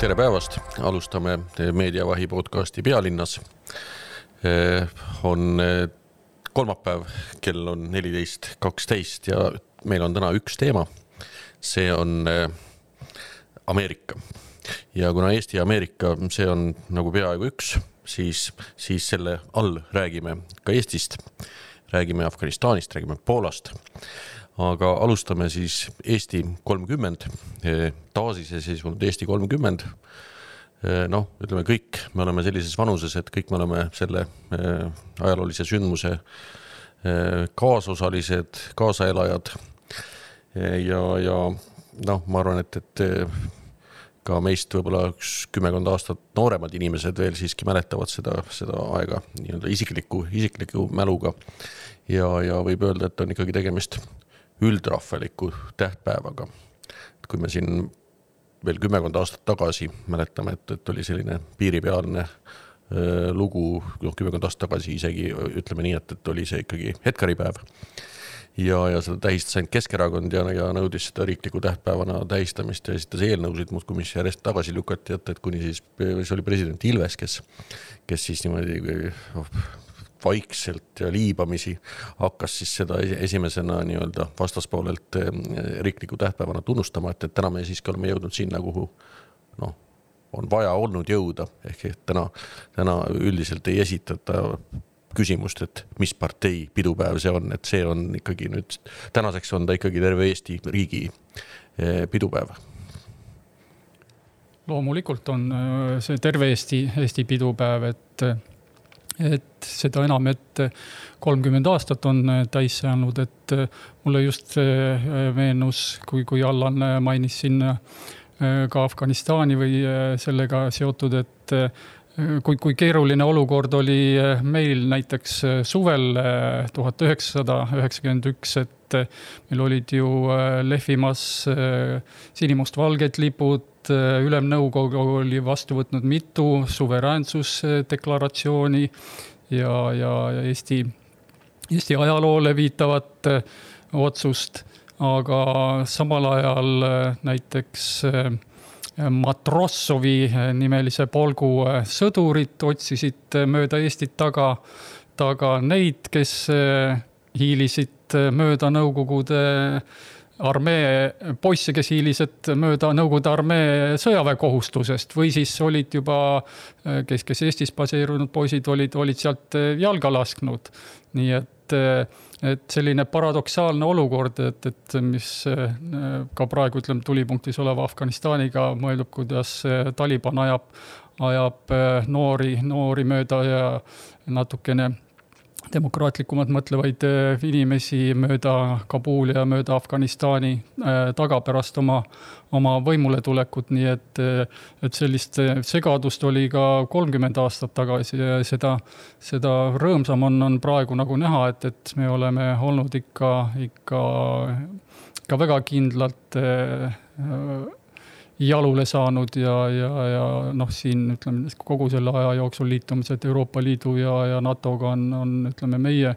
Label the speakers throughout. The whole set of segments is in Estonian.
Speaker 1: tere päevast, alustame Meediavahi podcasti Pealinnas. on kolmapäev, kell on neliteist kaksteist ja meil on täna üks teema. see on Ameerika ja kuna Eesti ja Ameerika, see on nagu peaaegu üks, siis, siis selle all räägime ka Eestist, räägime Afganistanist, räägime Poolast aga alustame siis Eesti kolmkümmend, taasiseseisvunud Eesti kolmkümmend. noh, ütleme kõik, me oleme sellises vanuses, et kõik me oleme selle eh, ajaloolise sündmuse eh, kaasosalised, kaasaelajad. ja, ja noh, ma arvan, et, et ka meist võib-olla üks kümmekond aastat nooremad inimesed veel siiski mäletavad seda, seda aega nii-öelda isikliku, isikliku mäluga. ja, ja võib öelda, et on ikkagi tegemist üldrahvaliku tähtpäevaga. kui me siin veel kümmekond aastat tagasi mäletame, et, et oli selline piiripealne äh, lugu, noh, kümmekond aastat tagasi isegi ütleme nii, et, et oli see ikkagi hetkaripäev. ja, ja seda tähistas ainult Keskerakond ja, ja nõudis seda riikliku tähtpäevana tähistamist ja esitas eelnõusid muudkui, mis järjest tagasi lükati, et, et kuni siis, see oli president Ilves, kes, kes siis niimoodi oh, vaikselt ja liibamisi hakkas siis seda esimesena nii-öelda vastaspoolelt eh, riikliku tähtpäevana tunnustama, et, et täna me siiski oleme jõudnud sinna, kuhu noh, on vaja olnud jõuda, ehk et täna, täna üldiselt ei esitata küsimust, et mis partei pidupäev see on, et see on ikkagi nüüd, tänaseks on ta ikkagi terve Eesti riigi eh, pidupäev.
Speaker 2: Loomulikult on eh, see terve Eesti, Eesti pidupäev, et et seda enam, et kolmkümmend aastat on täis saanud, et mulle just meenus, kui, kui Allan mainis siin ka Afganistani või sellega seotud, et kui, kui keeruline olukord oli meil näiteks suvel tuhat üheksasada üheksakümmend üks, et meil olid ju lehvimas sinimustvalged lipud, ülemnõukogu oli vastu võtnud mitu suveräänsusdeklaratsiooni ja, ja, Eesti, Eesti ajaloole viitavat otsust, aga samal ajal näiteks Matrossovi nimelise polgu sõdurid otsisid mööda Eestit taga, taga neid, kes hiilisid mööda Nõukogude armee poisse, kes hiilisid mööda Nõukogude armee sõjaväekohustusest või siis olid juba, kes, kes Eestis baseerunud poisid olid, olid sealt jalga lasknud. nii et, et selline paradoksaalne olukord, et, et mis ka praegu ütleme tulipunktis oleva Afganistaniga mõeldub, kuidas Taliban ajab, ajab noori, noori mööda ja natukene demokraatlikumalt mõtlevaid äh, inimesi mööda Kabuli ja mööda Afganistani äh, taga pärast oma, oma võimuletulekut, nii et, äh, et sellist segadust oli ka kolmkümmend aastat tagasi ja seda, seda rõõmsam on, on praegu nagu näha, et, et me oleme olnud ikka, ikka, ikka väga kindlalt jalule saanud ja, ja, ja noh, siin ütleme kogu selle aja jooksul liitumised Euroopa Liidu ja, ja NATO-ga on, on ütleme meie,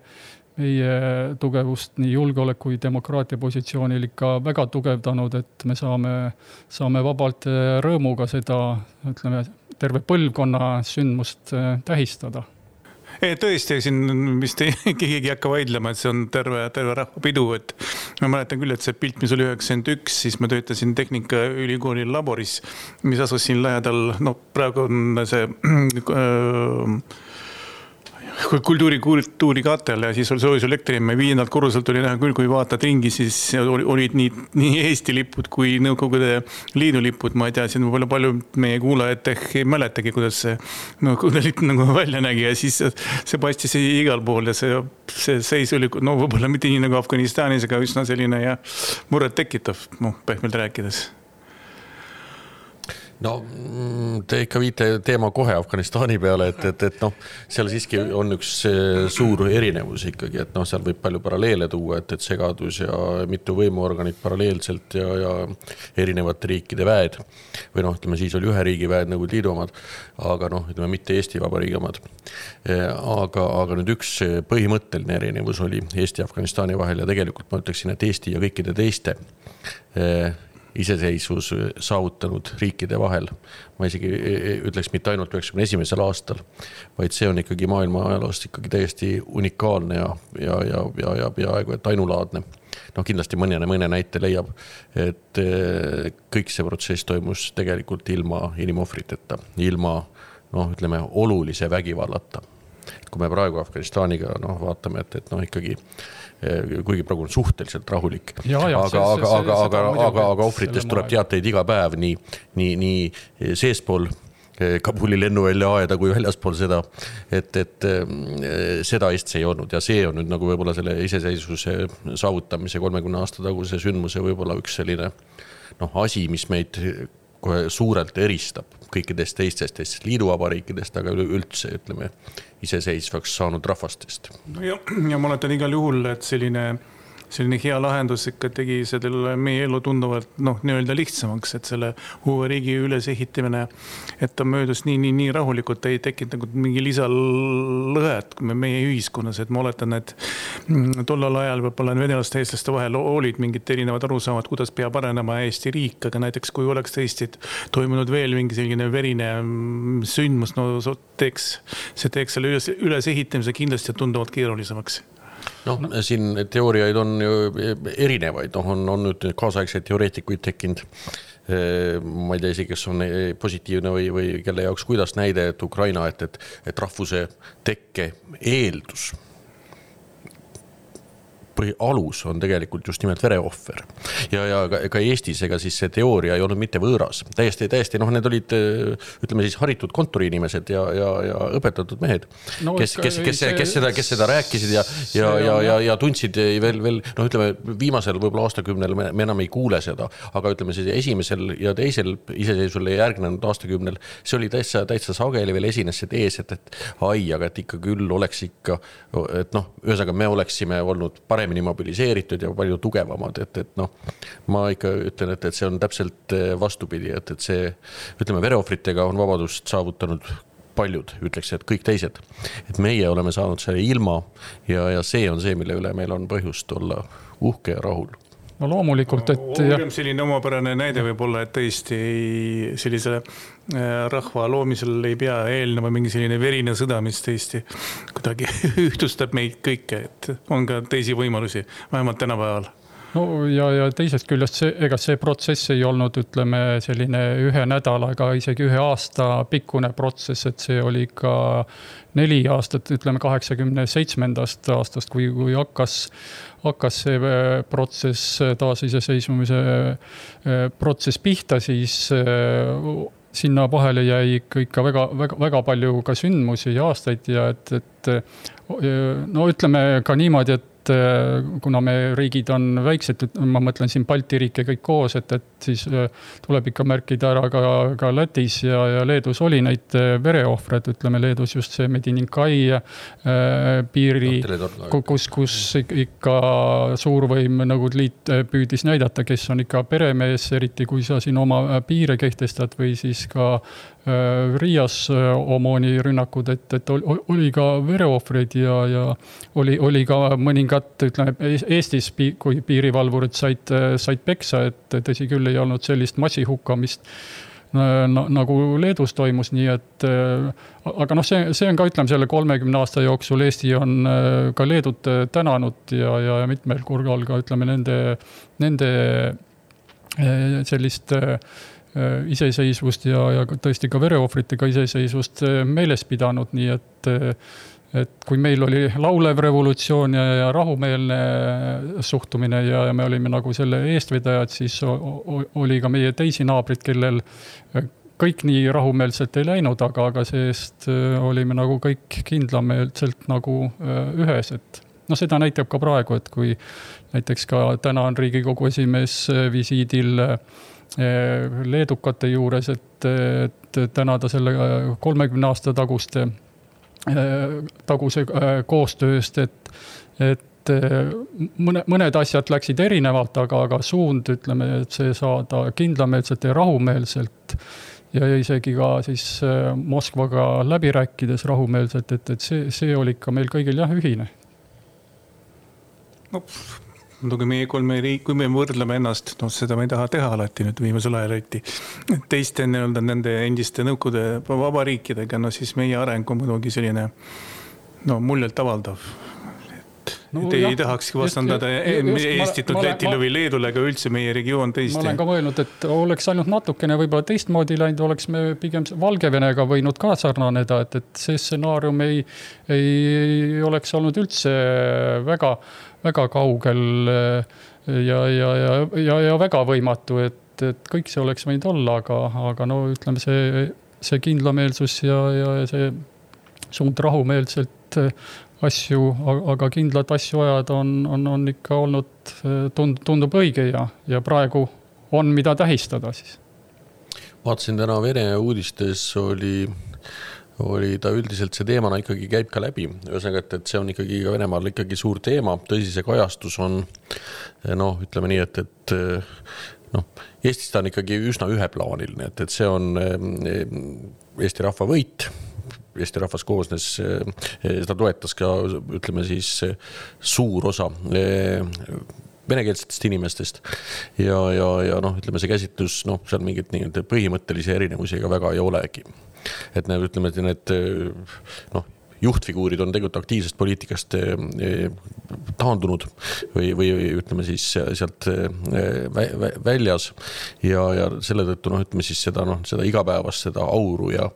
Speaker 2: meie tugevust nii julgeoleku kui demokraatia positsioonil ikka väga tugevdanud, et me saame, saame vabalt rõõmuga seda, ütleme, terve põlvkonna sündmust tähistada
Speaker 3: tõesti, siin vist ei, keegi ei hakka vaidlema, et see on terve, terve rahvapidu, et ma mäletan küll, et see pilt, mis oli üheksakümmend üks, siis ma töötasin Tehnikaülikooli laboris, mis asus siin lähedal, noh, praegu on see äh, kultuuri, kultuuri katel ja siis oli soojuselektrijaam ja viiendalt korruselt oli näha küll, kui vaatad ringi, siis olid nii, nii Eesti lipud kui Nõukogude Liidu lipud, ma ei tea, siin võib-olla palju meie kuulajad ehk ei mäletagi, kuidas see Nõukogude lipp nagu välja nägi. Ja siis see paistis igal pool ja see, see seis oli, no võib-olla mitte nii nagu Afganistanis, aga üsna selline ja murettekitav, noh, pehmelt rääkides
Speaker 1: no mm, te ikka viite teema kohe Afganistani peale, et, et, et noh, seal siiski on üks suur erinevus ikkagi, et noh, seal võib palju paralleele tuua, et, et segadus ja mitu võimuorganit paralleelselt ja, ja erinevate riikide väed. või noh, ütleme siis oli ühe riigi väed Nõukogude Liidu omad, aga noh, ütleme mitte Eesti Vabariigi omad. aga, aga nüüd üks põhimõtteline erinevus oli Eesti ja Afganistani vahel ja tegelikult ma ütleksin, et Eesti ja kõikide teiste iseseisvus saavutanud riikide vahel. ma isegi ütleks mitte ainult üheksakümne esimesel aastal, vaid see on ikkagi maailma ajaloost ikkagi täiesti unikaalne ja, ja, ja, ja, ja peaaegu et ainulaadne. noh, kindlasti mõne, mõne näite leiab, et kõik see protsess toimus tegelikult ilma inimohvriteta, ilma noh, ütleme olulise vägivallata kui me praegu Afganistaniga noh, vaatame, et, et noh, ikkagi eh, kuigi praegu on suhteliselt rahulik. aga, aga, aga, aga, aga, aga ohvritest tuleb teateid iga päev nii, nii, nii seespool eh, Kabuli lennuvälja aeda kui väljaspool seda. et, et eh, seda Eestis ei olnud ja see on nüüd nagu võib-olla selle iseseisvuse saavutamise kolmekümne aasta taguse sündmuse võib-olla üks selline noh, asi, mis meid kohe suurelt eristab kõikidest teistest, teistest liiduvabariikidest, aga üleüldse ütleme iseseisvaks saanud rahvastest.
Speaker 3: no ja, ja ma oletan igal juhul, et selline selline hea lahendus ikka tegi selle meie elu tunduvalt noh, nii-öelda lihtsamaks, et selle uue riigi ülesehitamine, et ta möödus nii, nii, nii rahulikult, ei tekkinud nagu mingi lisalõhet meie ühiskonnas, et ma oletan, et mm, tollel ajal võib-olla venelaste ja eestlaste vahel olid mingid erinevad arusaamad, kuidas peab arenema Eesti riik, aga näiteks kui oleks tõesti toimunud veel mingi selline verine mm, sündmus, no teeks, see teeks selle üles, ülesehitamise kindlasti tunduvalt keerulisemaks
Speaker 1: noh no., siin teooriaid on ju erinevaid, noh, on, on nüüd kaasaegseid teoreetikuid tekkinud. ma ei tea isegi, kas on positiivne või, või kelle jaoks, kuidas näide, et Ukraina, et, et, et rahvuse tekke eeldus põhialus on tegelikult just nimelt vereohver. ja, ja ka, ka Eestis, ega siis see teooria ei olnud mitte võõras, täiesti, täiesti noh, need olid ütleme siis haritud kontoriinimesed ja, ja, ja õpetatud mehed no,. kes, kes, kes, kes, seda, kes seda rääkisid ja, ja, ja, ja, ja tundsid veel, veel noh, ütleme viimasel võib-olla aastakümnel me, me enam ei kuule seda, aga ütleme siis esimesel ja teisel iseseisvusele järgnenud aastakümnel, see oli täitsa, täitsa sageli veel esines see tees, et, et ai, aga et ikka küll oleks ikka, et noh, ühesõnaga me oleksime olnud paremad paremini mobiliseeritud ja palju tugevamad, et, et noh, ma ikka ütlen, et, et see on täpselt eh, vastupidi, et, et see ütleme, vereohvritega on vabadust saavutanud paljud, ütleks, et kõik teised. et meie oleme saanud selle ilma ja, ja see on see, mille üle meil on põhjust olla uhke ja rahul
Speaker 2: no loomulikult, et
Speaker 3: selline omapärane näide võib-olla, et tõesti sellise äh, rahva loomisel ei pea eelnema mingi selline verine sõda, mis tõesti kuidagi ühtlustab meid kõike, et on ka teisi võimalusi, vähemalt tänapäeval.
Speaker 2: No ja, ja teisest küljest see, ega see protsess ei olnud, ütleme, selline ühe nädala ega isegi ühe aasta pikkune protsess, et see oli ikka neli aastat, ütleme kaheksakümne seitsmendast aastast, kui, kui hakkas hakkas see äh, protsess, äh, taasiseseisvumise äh, protsess pihta, siis sinna vahele jäi ikka, väga, väga, väga palju ka sündmusi ja aastaid ja et, et no ütleme ka niimoodi, et et äh, kuna me riigid on väiksed, ma mõtlen siin Balti riike kõik koos, et, et siis äh, tuleb ikka märkida ära ka, ka Lätis ja, ja Leedus oli neid äh, vereohvreid, ütleme Leedus just see Medininkai äh, piiri no,, kus, kus ikka suurvõim Nõukogude Liit püüdis näidata, kes on ikka peremees, eriti kui sa siin oma piire kehtestad või siis ka Äh, Riias äh, Omoni rünnakud, et, et oli ka vereohvreid ja, ja oli, oli ka mõningat, ütleme Eestis, kui piirivalvurid said, said peksa, et tõsi küll, ei olnud sellist massihukkamist nagu Leedus toimus, nii et aga noh, see, see on ka, ütleme selle kolmekümne aasta jooksul Eesti on ka Leedut tänanud ja, ja mitmel korral ka ütleme nende, nende sellist äh, Äh, iseseisvust ja, ja tõesti ka vereohvritega iseseisvust äh, meeles pidanud, nii et äh, et kui meil oli laulev revolutsioon ja, ja rahumeelne suhtumine ja, ja me olime nagu selle eestvedajad, siis oli ka meie teisi naabreid, kellel kõik nii rahumeelselt ei läinud, aga, aga see-eest olime nagu kõik kindlameelselt nagu ühes, et noh, seda näitab ka praegu, et kui näiteks ka täna on Riigikogu esimees visiidil äh, leedukate juures, et, et tänada selle kolmekümne aasta taguste, eh, taguse koostöö eest, et, et mõne, mõned asjad läksid erinevalt, aga, aga suund, ütleme, et see saada kindlameelselt ja rahumeelselt ja isegi ka siis Moskvaga läbi rääkides rahumeelselt, et, et see, see oli ikka meil kõigil jah, ühine.
Speaker 3: no muidugi meie kolme riik, kui me võrdleme ennast, noh, seda me ei taha teha alati nüüd viimasel ajal eriti. teiste nii-öelda nende endiste Nõukogude vabariikidega, no siis meie areng on muidugi selline no muljetavaldav no,. Te jah, ei tahakski vastandada Eestit nüüd Lätile või Leedule, aga üldse meie regioon teist.
Speaker 2: ma olen ka mõelnud, et oleks ainult natukene võib-olla teistmoodi läinud, oleks me pigem Valgevenega võinud ka sarnaneda, et, et see stsenaarium ei, ei oleks olnud üldse väga, väga kaugel ja, ja, ja, ja, ja väga võimatu, et, et kõik see oleks võinud olla, aga, aga no ütleme, see, see kindlameelsus ja, ja see suund rahumeelselt asju, aga kindlat asju ajada on, on, on ikka olnud, tund-, tundub õige ja, ja praegu on, mida tähistada siis.
Speaker 1: vaatasin täna Vene uudistes oli, oli ta üldiselt see teemana ikkagi käib ka läbi, ühesõnaga, et, et see on ikkagi ka Venemaal ikkagi suur teema, tõsi, see kajastus on noh, ütleme nii, et, et noh, Eestis ta on ikkagi üsna üheplaaniline, et, et see on Eesti rahva võit. Eesti rahvas koosnes, seda toetas ka ütleme siis suur osa eh, venekeelsetest inimestest. ja, ja, ja noh, ütleme see käsitlus, noh, seal mingeid nii-öelda põhimõttelisi erinevusi ega väga ei olegi. et need, ütleme, et need noh juhtfiguurid on tegelikult aktiivsest poliitikast eh, eh, taandunud või, või ütleme siis sealt eh, väljas. ja, ja selle tõttu noh, ütleme siis seda noh, seda igapäevast, seda auru ja,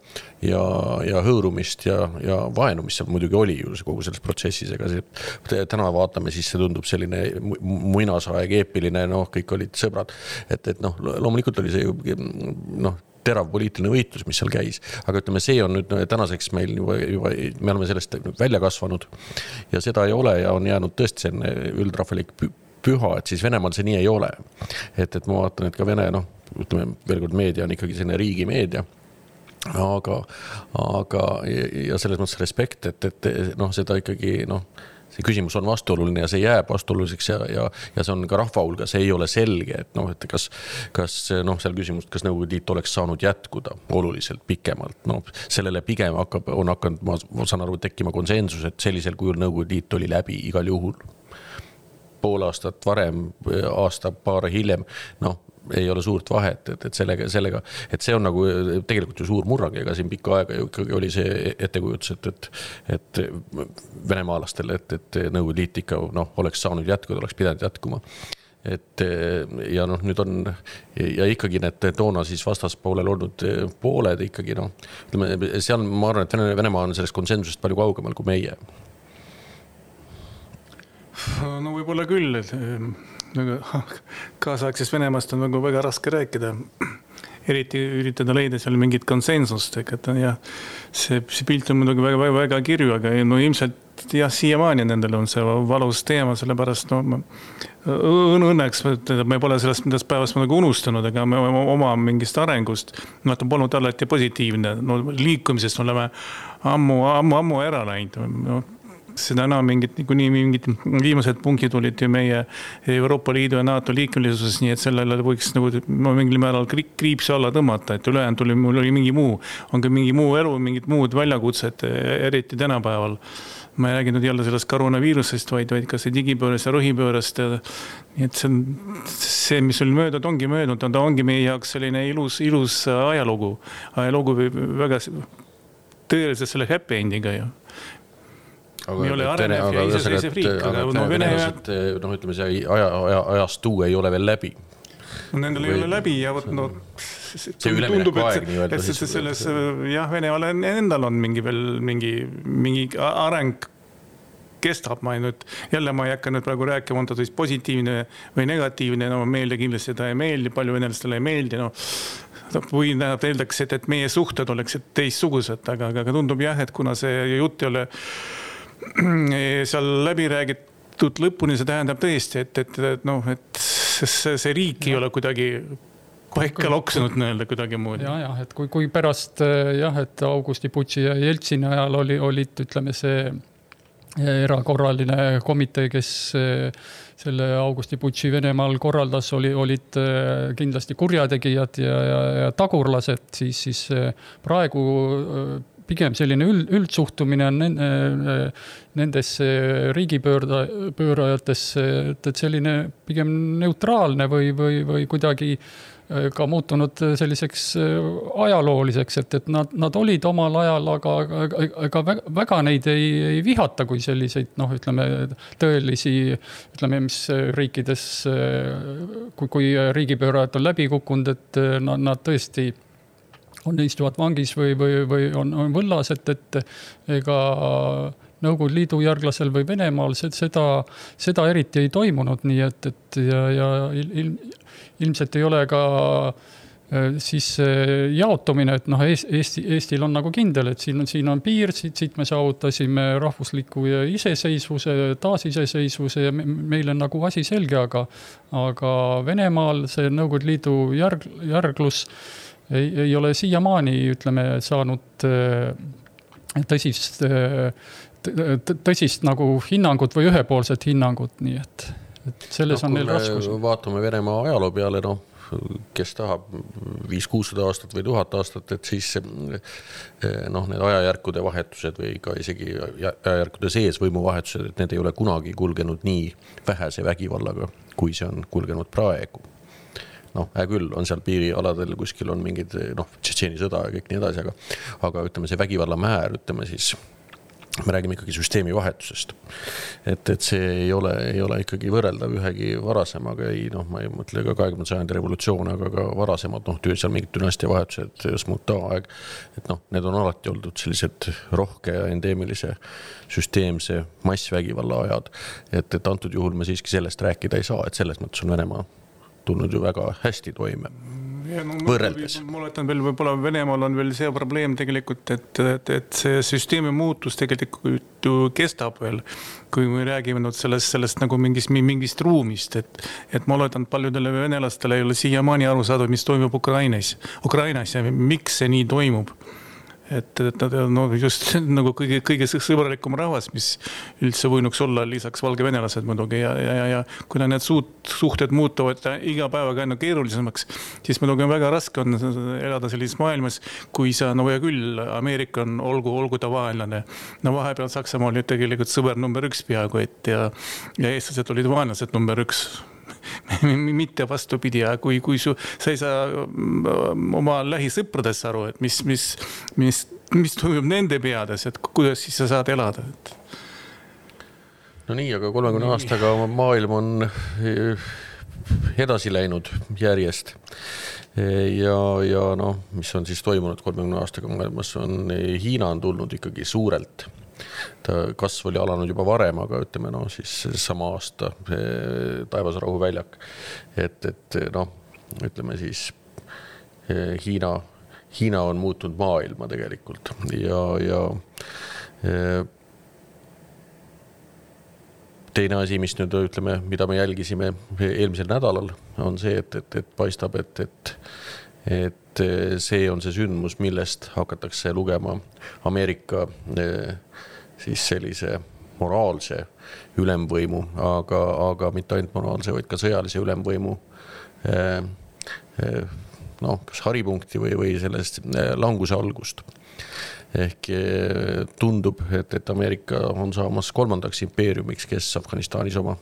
Speaker 1: ja, ja hõõrumist ja, ja vaenu, mis seal muidugi oli ju kogu selles protsessis, ega see täna vaatame, siis see tundub selline muinasaeg, eepiline, noh, kõik olid sõbrad. et, et noh, loomulikult oli see ju noh terav poliitiline võitlus, mis seal käis. aga ütleme, see on nüüd tänaseks meil juba, juba, me oleme sellest välja kasvanud ja seda ei ole ja on jäänud tõesti selline üldrahvalik püha, et siis Venemaal see nii ei ole. et, et ma vaatan, et ka Vene noh, ütleme veel kord, meedia on ikkagi selline riigimeedia aga, aga ja selles mõttes respekt, et, et noh, seda ikkagi noh see küsimus on vastuoluline ja see jääb vastuoluliseks ja, ja, ja see on ka rahva hulgas ei ole selge, et noh, et kas, kas noh, seal küsimust, kas Nõukogude Liit oleks saanud jätkuda oluliselt pikemalt, noh, sellele pigem hakkab, on hakanud, ma saan aru, tekkima konsensus, et sellisel kujul Nõukogude Liit oli läbi igal juhul. Pool aastat varem, aasta-paar hiljem, noh, ei ole suurt vahet, et, et sellega, sellega, et see on nagu tegelikult ju suur murrang, ega siin pikka aega ju ikkagi oli see ettekujutus, et, et, et venemaalastel, et, et Nõukogude Liit ikka noh, oleks saanud jätkuda, oleks pidanud jätkuma et ja noh, nüüd on ja ikkagi need toona siis vastaspoolel olnud pooled ikkagi noh, ütleme seal ma arvan, et Venemaa on sellest konsensusest palju kaugemal kui meie.
Speaker 3: no võib-olla küll, et nagu kaasaegsest Venemaast on nagu väga raske rääkida. eriti üritada leida seal mingit konsensust, ega ta jah, see, see pilt on muidugi väga, väga, väga kirju, aga no ilmselt jah, siiamaani nendel on see valus teema, sellepärast no ma õnneks, me pole sellest, nendest päevast nagu unustanud, ega me oma mingist arengust, noh, ta polnud alati positiivne, no liikumisest oleme ammu, ammu, ammu ära läinud no, seda enam mingid, niikuinii mingid viimased punktid olid ju meie Euroopa Liidu ja NATO liikmelisuses, nii et sellele võiks nagu mingil määral kriipsu alla tõmmata, et ülejäänud oli, mul oli mingi muu, on ka mingi muu elu, mingid muud väljakutsed, eriti tänapäeval ma ei räägi nüüd jälle sellest koroonaviirusest, vaid, vaid ka see digipöörast ja rohipöörast. nii et see on, see, mis oli möödunud, ongi möödunud, ta ongi meie jaoks selline ilus, ilus ajalugu. ajalugu väga tõeliselt selle happy end'iga ju
Speaker 1: aga ei ole arenev ja iseseisev riik, aga no Vene. noh, ütleme see aja, aja, ajastu ei ole veel läbi.
Speaker 3: nendel Või... ei ole läbi ja vot no.
Speaker 1: see üleminekuaeg nii-öelda.
Speaker 3: et selles jah, Venemaal endal on mingi veel mingi, mingi areng kestab, ma nüüd, jälle ma ei hakka nüüd praegu rääkima, on ta siis positiivne või negatiivne, no meelde kindlasti ta ei meeldi, palju venelastele ei meeldi, noh või tähendab, eeldaks, et, et meie suhted oleksid teistsugused, aga, aga tundub jah, et kuna see jutt ei ole seal läbi räägitud lõpuni, see tähendab tõesti, et, et, et noh, et see, see riik ei ole kuidagi paika loksunud nii-öelda kuidagimoodi.
Speaker 2: ja, jah, et kui, kui pärast jah, et Augusti Butši ja Jeltsini ajal oli, olid, ütleme, see erakorraline komitee, kes selle Augusti Butši Venemaal korraldas, oli, olid kindlasti kurjategijad ja, ja, ja tagurlased, siis, siis praegu pigem selline üld, üldsuhtumine on nendesse riigipöörda, pöörajatesse, et, et selline pigem neutraalne või, või, või kuidagi ka muutunud selliseks ajalooliseks, et, et nad, nad olid omal ajal, aga, aga, aga väga neid ei, ei vihata kui selliseid noh, ütleme tõelisi, ütleme, mis riikides, kui, kui riigipöörajad on läbi kukkunud, et nad, nad tõesti on, istuvad vangis või, või, või on, on võllas, et, et ega Nõukogude Liidu järglasel või Venemaal seda, seda eriti ei toimunud, nii et, et ja, ja ilm, ilmselt ei ole ka äh, siis jaotumine, et noh, Eesti, Eestil on nagu kindel, et siin on, siin on piir, siit, siit me saavutasime rahvusliku iseseisvuse, taasiseseisvuse ja meile on nagu asi selge, aga, aga Venemaal see Nõukogude Liidu järg, järglus ei, ei ole siiamaani, ütleme, saanud äh, tõsist, äh, tõsist nagu hinnangut või ühepoolset hinnangut, nii et, et selles no, on neil raskusi.
Speaker 1: vaatame Venemaa ajaloo peale, noh, kes tahab viis-kuussada aastat või tuhat aastat, et siis äh, noh, need ajajärkude vahetused või ka isegi ajajärkude sees võimuvahetused, et need ei ole kunagi kulgenud nii vähese vägivallaga, kui see on kulgenud praegu noh, hea küll, on seal piirialadel kuskil on mingid noh, Tšetšeeni sõda ja kõik nii edasi, aga, aga ütleme, see vägivallamäär, ütleme siis me räägime ikkagi süsteemi vahetusest. et, et see ei ole, ei ole ikkagi võrreldav ühegi varasemaga, ei noh, ma ei mõtle ka kahekümnenda sajandi revolutsioone, aga ka varasemad noh, seal mingid dünastia vahetused, Smuta aeg. et noh, need on alati olnud sellised rohke ja endeemilise süsteemse massvägivalla ajad. et, et antud juhul me siiski sellest rääkida ei saa, et selles mõttes on Venemaa tulnud ju väga hästi toime. No, võrreldes.
Speaker 3: ma oletan veel, võib-olla Venemaal on veel see probleem tegelikult, et, et, et see süsteemi muutus tegelikult ju kestab veel. kui me räägime nüüd sellest, sellest nagu mingist, mingist ruumist, et, et ma oletan, et paljudele venelastele ei ole siiamaani aru saadud, mis toimub Ukrainas, Ukrainas ja miks see nii toimub et, et nad on no, just nagu kõige, kõige sõbralikum rahvas, mis üldse võinuks olla, lisaks valgevenelased muidugi ja, ja, ja, ja kuna need suut, suhted muutuvad iga päevaga aina keerulisemaks, siis muidugi on väga raske on elada sellises maailmas, kui sa, no hea küll, Ameerika on, olgu, olgu ta vaenlane. no vahepeal Saksamaa oli tegelikult sõber number üks peaaegu, et ja, ja eestlased olid vaenlased number üks mitte vastupidi, aga kui, kui su, sa ei saa mm, oma lähisõpradest aru, et mis, mis, mis, mis toimub nende peades, et kuidas siis sa saad elada, et.
Speaker 1: no nii, aga kolmekümne aastaga maailm on eh, edasi läinud järjest. ja, ja noh, mis on siis toimunud kolmekümne aastaga maailmas, on Hiina on tulnud ikkagi suurelt ta kasv oli alanud juba varem, aga ütleme noh, siis sama aasta Taevasrahu väljak. et, et noh, ütleme siis Hiina, Hiina on muutnud maailma tegelikult ja, ja eh, teine asi, mis nüüd ütleme, mida me jälgisime eelmisel nädalal, on see, et, et, et paistab, et, et, et see on see sündmus, millest hakatakse lugema Ameerika eh, siis sellise moraalse ülemvõimu, aga, aga mitte ainult moraalse, vaid ka sõjalise ülemvõimu eh, eh, noh, kas haripunkti või, või sellest eh, languse algust. ehk tundub, et, et Ameerika on saamas kolmandaks impeeriumiks, kes Afganistanis oma,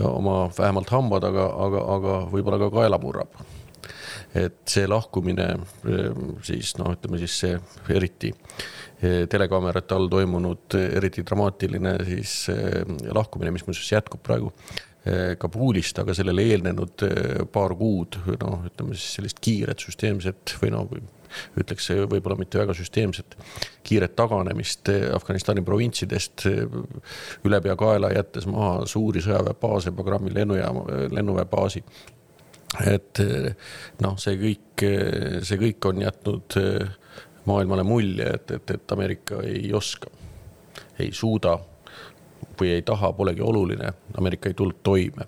Speaker 1: oma vähemalt hambad, aga, aga, aga võib-olla ka kaela murrab et see lahkumine siis noh, ütleme siis see eriti telekaamerate all toimunud eriti dramaatiline siis eh, lahkumine, mis muuseas jätkub praegu eh, Kabulist, aga sellele eelnenud eh, paar kuud, noh, ütleme siis sellist kiiret süsteemset või noh, ütleks võib-olla mitte väga süsteemset, kiiret taganemist Afganistani provintsidest ülepeakaela, jättes maha suuri sõjaväebaase, Bagrami lennujaama, lennuväebaasi. Et noh, see kõik, see kõik on jätnud maailmale mulje, et, et, et Ameerika ei oska, ei suuda või ei taha, polegi oluline, Ameerika ei tulnud toime.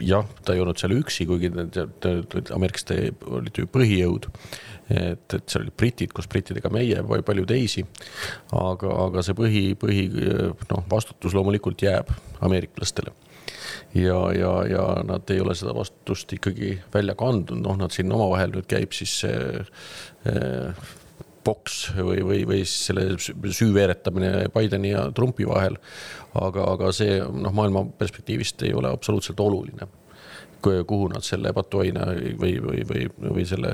Speaker 1: jah, ta ei olnud seal üksi, kuigi ameeriklaste olid ju põhijõud. et, et seal olid britid, koos brittidega meie või palju teisi. aga, aga see põhi, põhi noh, vastutus loomulikult jääb ameeriklastele ja, ja, ja nad ei ole seda vastutust ikkagi välja kandnud, noh, nad siin omavahel nüüd käib siis see eh, boks või, või, või siis selle süü veeretamine Bideni ja Trumpi vahel. aga, aga see noh, maailma perspektiivist ei ole absoluutselt oluline kuhu nad selle patuaina või, või, või, või selle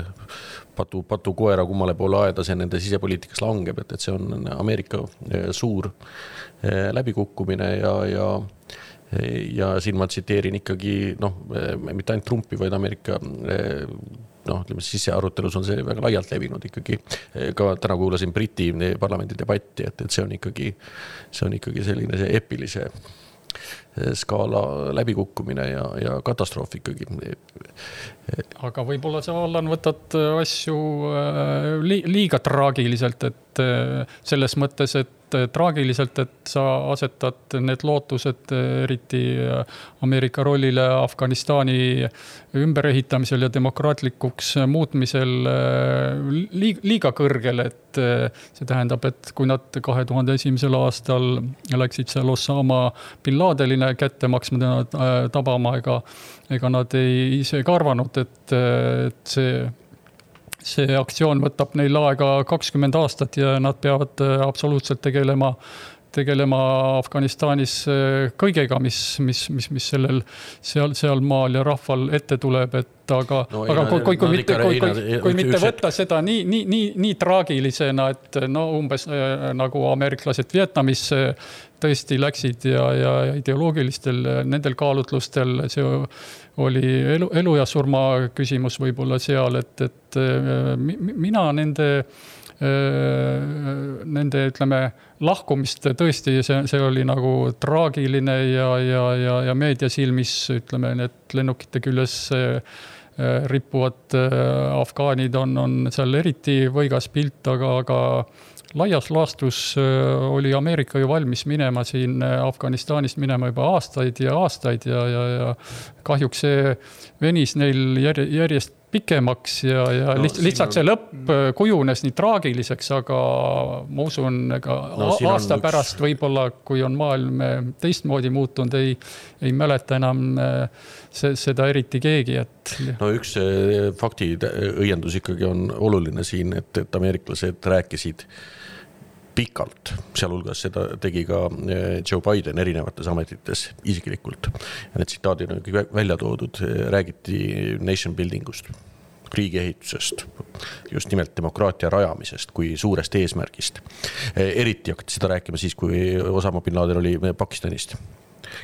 Speaker 1: patu, patukoera, kummale poole aeda see nende sisepoliitikas langeb, et, et see on Ameerika eh, suur eh, läbikukkumine ja, ja ja siin ma tsiteerin ikkagi noh, eh, mitte ainult Trumpi, vaid Ameerika noh, ütleme sisearutelus on see väga laialt levinud ikkagi. ka täna kuulasin Briti parlamendi debatti, et, et see on ikkagi, see on ikkagi selline see epilise skaala läbikukkumine ja, ja katastroof ikkagi.
Speaker 2: aga võib-olla sa, Allan, võtad asju äh, liiga traagiliselt, et äh, selles mõttes, et traagiliselt, et sa asetad need lootused eriti Ameerika rollile Afganistani ümberehitamisel ja demokraatlikuks muutmisel liiga kõrgele, et see tähendab, et kui nad kahe tuhande esimesel aastal läksid seal Osama bin Ladenile kätte maksma, teda tabama, ega, ega nad ei ise ka arvanud, et, et see see aktsioon võtab neil aega kakskümmend aastat ja nad peavad äh, absoluutselt tegelema, tegelema Afganistanis äh, kõigega, mis, mis, mis, mis sellel seal, sealmaal ja rahval ette tuleb, et aga no,, aga kui, kui, kui mitte, kui, kui, kui mitte võtta seda nii, nii, nii, nii traagilisena, et no umbes äh, nagu ameeriklased Vietnamis tõesti läksid ja, ja ideoloogilistel nendel kaalutlustel see oli elu, elu ja surma küsimus võib-olla seal, et, et äh, mina nende äh, nende, ütleme, lahkumist tõesti, see, see oli nagu traagiline ja, ja, ja, ja meedia silmis ütleme, need lennukite küljes äh, rippuvad afgaanid on, on seal eriti võigas pilt, aga, aga laias laastus äh, oli Ameerika ju valmis minema siin äh, Afganistanist minema juba aastaid ja aastaid ja, ja, ja kahjuks see venis neil järjest pikemaks ja, ja no, lihtsalt on... see lõpp äh, kujunes nii traagiliseks, aga ma usun, ega no, aasta üks... pärast võib-olla, kui on maailm teistmoodi muutunud, ei, ei mäleta enam see, seda eriti keegi, et.
Speaker 1: no üks fakti õiendus ikkagi on oluline siin, et, et ameeriklased rääkisid pikalt, sealhulgas seda tegi ka eh, Joe Biden erinevates ametites isiklikult. need tsitaadid on kõik välja toodud, räägiti nation building ust, riigiehitusest, just nimelt demokraatia rajamisest kui suurest eesmärgist. Eh, eriti hakati seda rääkima siis, kui Osama bin Laden oli Pakistanist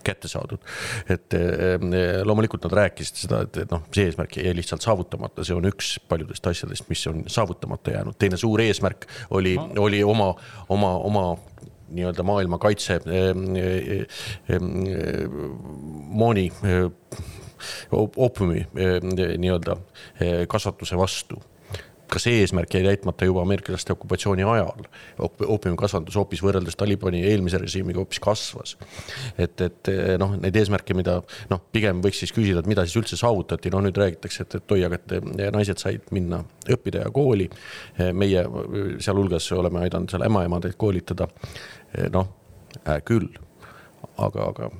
Speaker 1: kätte saadud. et eh, loomulikult nad rääkisid seda, et, et noh, see eesmärk jäi lihtsalt saavutamata, see on üks paljudest asjadest, mis on saavutamata jäänud, teine suur eesmärk oli oli oma, oma, oma nii-öelda maailma kaitse eh, eh, mooni oopiumi nii-öelda kasvatuse vastu ka see eesmärk jäi täitmata juba ameeriklaste okupatsiooni ajal. oopiumikasvatus hoopis võrreldes Talibani eelmise režiimiga hoopis kasvas. et, et noh, neid eesmärke, mida noh, pigem võiks siis küsida, et mida siis üldse saavutati, no nüüd räägitakse, et, et oi, aga et naised said minna õppida ja kooli. meie sealhulgas oleme aidanud seal ämmaemadeid koolitada. noh äh,, küll, aga, aga,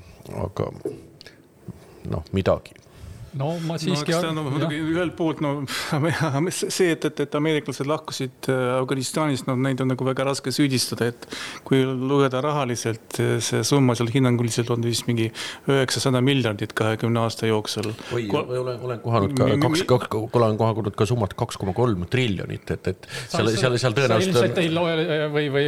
Speaker 1: aga noh, midagi
Speaker 2: no ma siiski
Speaker 3: no,. No, muidugi ühelt poolt no see, et, et, et ameeriklased lahkusid äh, Afganistanist, no neid on nagu väga raske süüdistada, et kui lugeda rahaliselt, äh, see summa seal hinnanguliselt on vist mingi üheksasada miljardit kahekümne aasta jooksul.
Speaker 1: oi, olen, olen kohanud ka kaks, kaks, olen kohanud ka summat kaks koma kolm triljonit, et, et seal, seal, seal tõenäoliselt.
Speaker 2: ilmselt ei loe või, või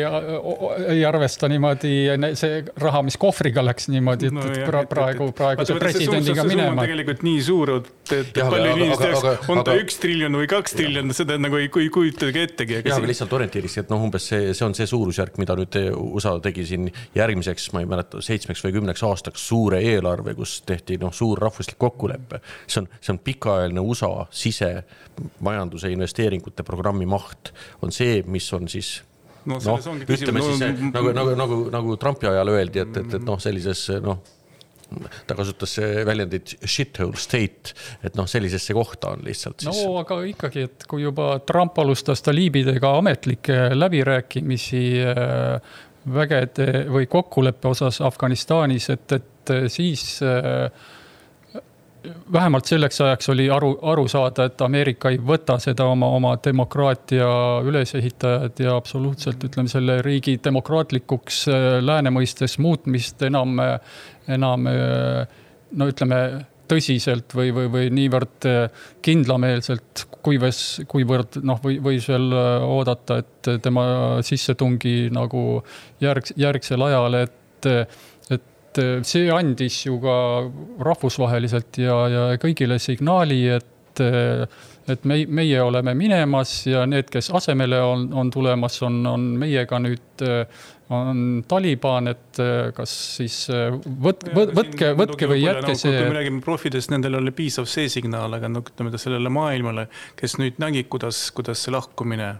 Speaker 2: ei arvesta niimoodi see raha, mis kohvriga läks niimoodi, et no, jah, praegu, praeguse presidendiga minema.
Speaker 3: tegelikult nii suur suur, et ja, palju inimesi tehakse, on ta aga, üks triljon või kaks triljon, seda nagu ei, ei kujutagi ettegi.
Speaker 1: jah, aga lihtsalt orientiiriks, et noh, umbes see, see on see suurusjärk, mida nüüd USA tegi siin järgmiseks, ma ei mäleta, seitsmeks või kümneks aastaks suure eelarve, kus tehti noh, suur rahvuslik kokkulepe. see on, see on pikaajaline USA sisemajanduse investeeringute programmi maht, on see, mis on siis no, no ütleme siis no, nagu, nagu, nagu, nagu Trumpi ajal öeldi, et, et, et noh, sellises noh ta kasutas väljendit shithole state, et noh, sellisesse kohta on lihtsalt
Speaker 2: siis. no aga ikkagi, et kui juba Trump alustas taliibidega ametlikke läbirääkimisi äh, vägede või kokkuleppe osas Afganistanis, et, et et siis vähemalt selleks ajaks oli aru, aru saada, et Ameerika ei võta seda oma, oma demokraatia ülesehitajad ja absoluutselt ütleme, selle riigi demokraatlikuks lääne mõistes muutmist enam, enam no ütleme tõsiselt või, või, või niivõrd kindlameelselt, kuivõs, kuivõrd noh, või võis veel oodata, et tema sissetungi nagu järg, järgsel ajal, et et see andis ju ka rahvusvaheliselt ja, ja kõigile signaali, et, et me, meie oleme minemas ja need, kes asemele on, on tulemas, on, on meiega nüüd on Taliban, et kas siis võt-, võtke, võtke või jätke
Speaker 3: no,
Speaker 2: see.
Speaker 3: kui me räägime profidest, nendel oli piisav see signaal, aga no ütleme sellele maailmale, kes nüüd nägi, kuidas, kuidas see lahkumine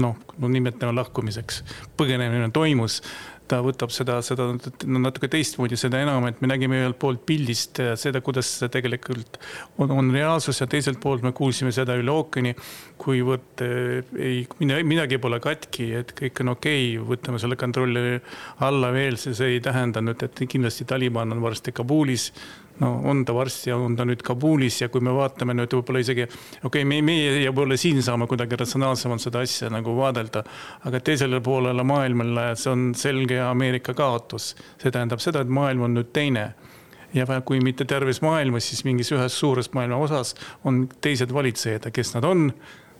Speaker 3: noh, no nimetame lahkumiseks, põgenemine toimus ta võtab seda, seda natuke teistmoodi, seda enam, et me nägime ühelt poolt pildist äh, seda, kuidas tegelikult on, on reaalsus ja teiselt poolt me kuulsime seda üle ookeani, kuivõrd äh, ei, midagi pole katki, et kõik on okei okay,, võtame selle kontrolli alla veel, see ei tähenda nüüd, et kindlasti Taliban on varsti Kabulis no on ta varsti ja on ta nüüd Kabulis ja kui me vaatame nüüd võib-olla isegi, okei okay,, me, meie ja võib-olla siin saame kuidagi ratsionaalsemalt seda asja nagu vaadelda, aga teisele poolele maailmale see on selge Ameerika kaotus. see tähendab seda, et maailm on nüüd teine ja kui mitte terves maailmas, siis mingis ühes suures maailma osas on teised valitsejad ja kes nad on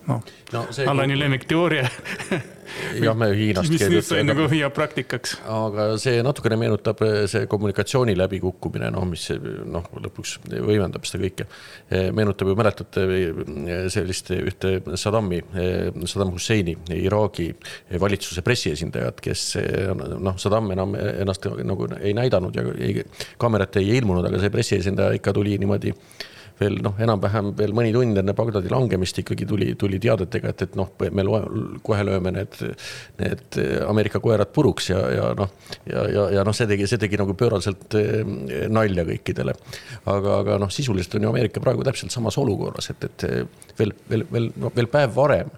Speaker 3: noh no, no, Alani lemmikteooria
Speaker 1: jah, me Hiinast.
Speaker 3: mis nüüd sai nagu hea praktikaks.
Speaker 1: aga see natukene meenutab eh, see kommunikatsiooni läbikukkumine, noh, mis noh, lõpuks võimendab seda kõike. Eh, meenutab ju, mäletate eh, sellist ühte Saddami, Saddam Husseini, Iraagi valitsuse pressiesindajat, kes noh, Saddam enam ennast nagu ei näidanud ja ei, kaamerat ei ilmunud, aga see pressiesindaja ikka tuli niimoodi veel noh, enam-vähem veel mõni tund enne Bagdadi langemist ikkagi tuli, tuli teadetega, et, et noh, me loe, kohe lööme need, need Ameerika koerad puruks ja, ja noh, ja, ja, ja noh, see tegi, see tegi nagu pööraselt eh, nalja kõikidele. aga, aga noh, sisuliselt on ju Ameerika praegu täpselt samas olukorras, et, et veel, veel, veel, veel päev varem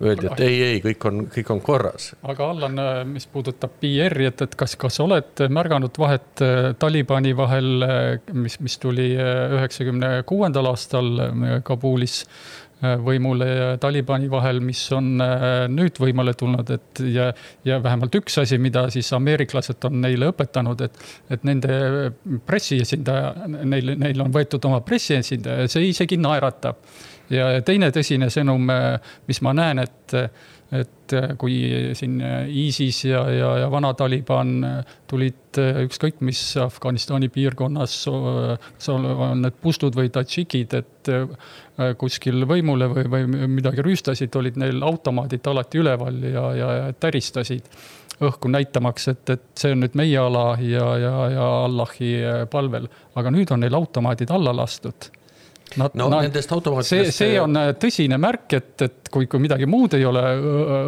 Speaker 1: öeldi, et ei, ei, kõik on, kõik on korras.
Speaker 2: aga Allan, mis puudutab PR-i, et, et kas, kas oled märganud vahet äh, Talibani vahel, äh, mis, mis tuli äh, üheksakümne kuuendal aastal Kabulis võimule ja Talibani vahel, mis on nüüd võimule tulnud, et ja, ja vähemalt üks asi, mida siis ameeriklased on neile õpetanud, et, et nende pressiesindaja, neil, neil on võetud oma pressiesindaja, see isegi naeratab ja teine tõsine sõnum, mis ma näen, et, et kui siin ISIS ja, ja, ja vana Taliban tulid ükskõik mis Afganistani piirkonnas, kas on need pustud või tadžikid, et kuskil võimule või, või midagi rüüstasid, olid neil automaadid alati üleval ja, ja, ja täristasid õhku näitamaks, et, et see on nüüd meie ala ja, ja, ja Allahi palvel. aga nüüd on neil automaadid alla lastud
Speaker 1: Nad, no nad, nendest automaatidest.
Speaker 2: see, see on äh, tõsine märk, et, et kui, kui midagi muud ei ole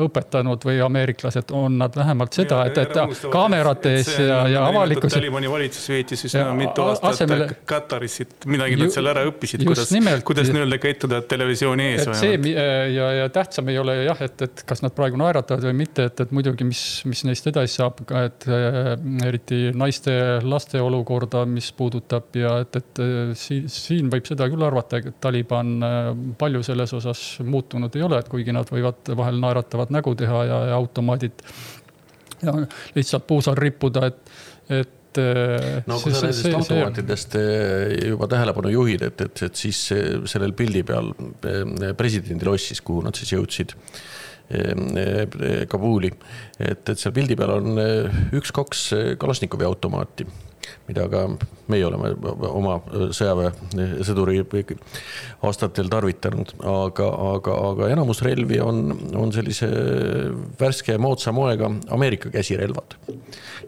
Speaker 2: õpetanud või ameeriklased, on nad vähemalt seda, et, et kaamerate ees ja, ja avalikkuse.
Speaker 3: Talibani valitsus veetis üsna mitu aastat asemele... Kataris, et midagi nad seal ära õppisid, kuidas, kuidas nii-öelda käituda televisiooni ees.
Speaker 2: et see ja, ja tähtsam ei ole jah, et, et kas nad praegu naeratavad või mitte, et, et muidugi, mis, mis neist edasi saab, et äh, eriti naiste, laste olukorda, mis puudutab ja et, et siin, siin võib seda küll arvata, et Taliban äh, palju selles osas muutunud ei ole, et kuigi nad võivad vahel naeratavat nägu teha ja, ja automaadid ja lihtsalt puusal rippuda, et, et
Speaker 1: no kui sa nendest automaatidest äh, juba tähelepanu juhid, et, et, et siis sellel pildi peal presidendi lossis, kuhu nad siis jõudsid Kabuli, et, et seal pildi peal on üks-kaks Kalašnikovi automaati mida ka meie oleme oma sõjaväesõduri aastatel tarvitanud, aga, aga, aga enamus relvi on, on sellise värske moodsa moega Ameerika käsirelvad.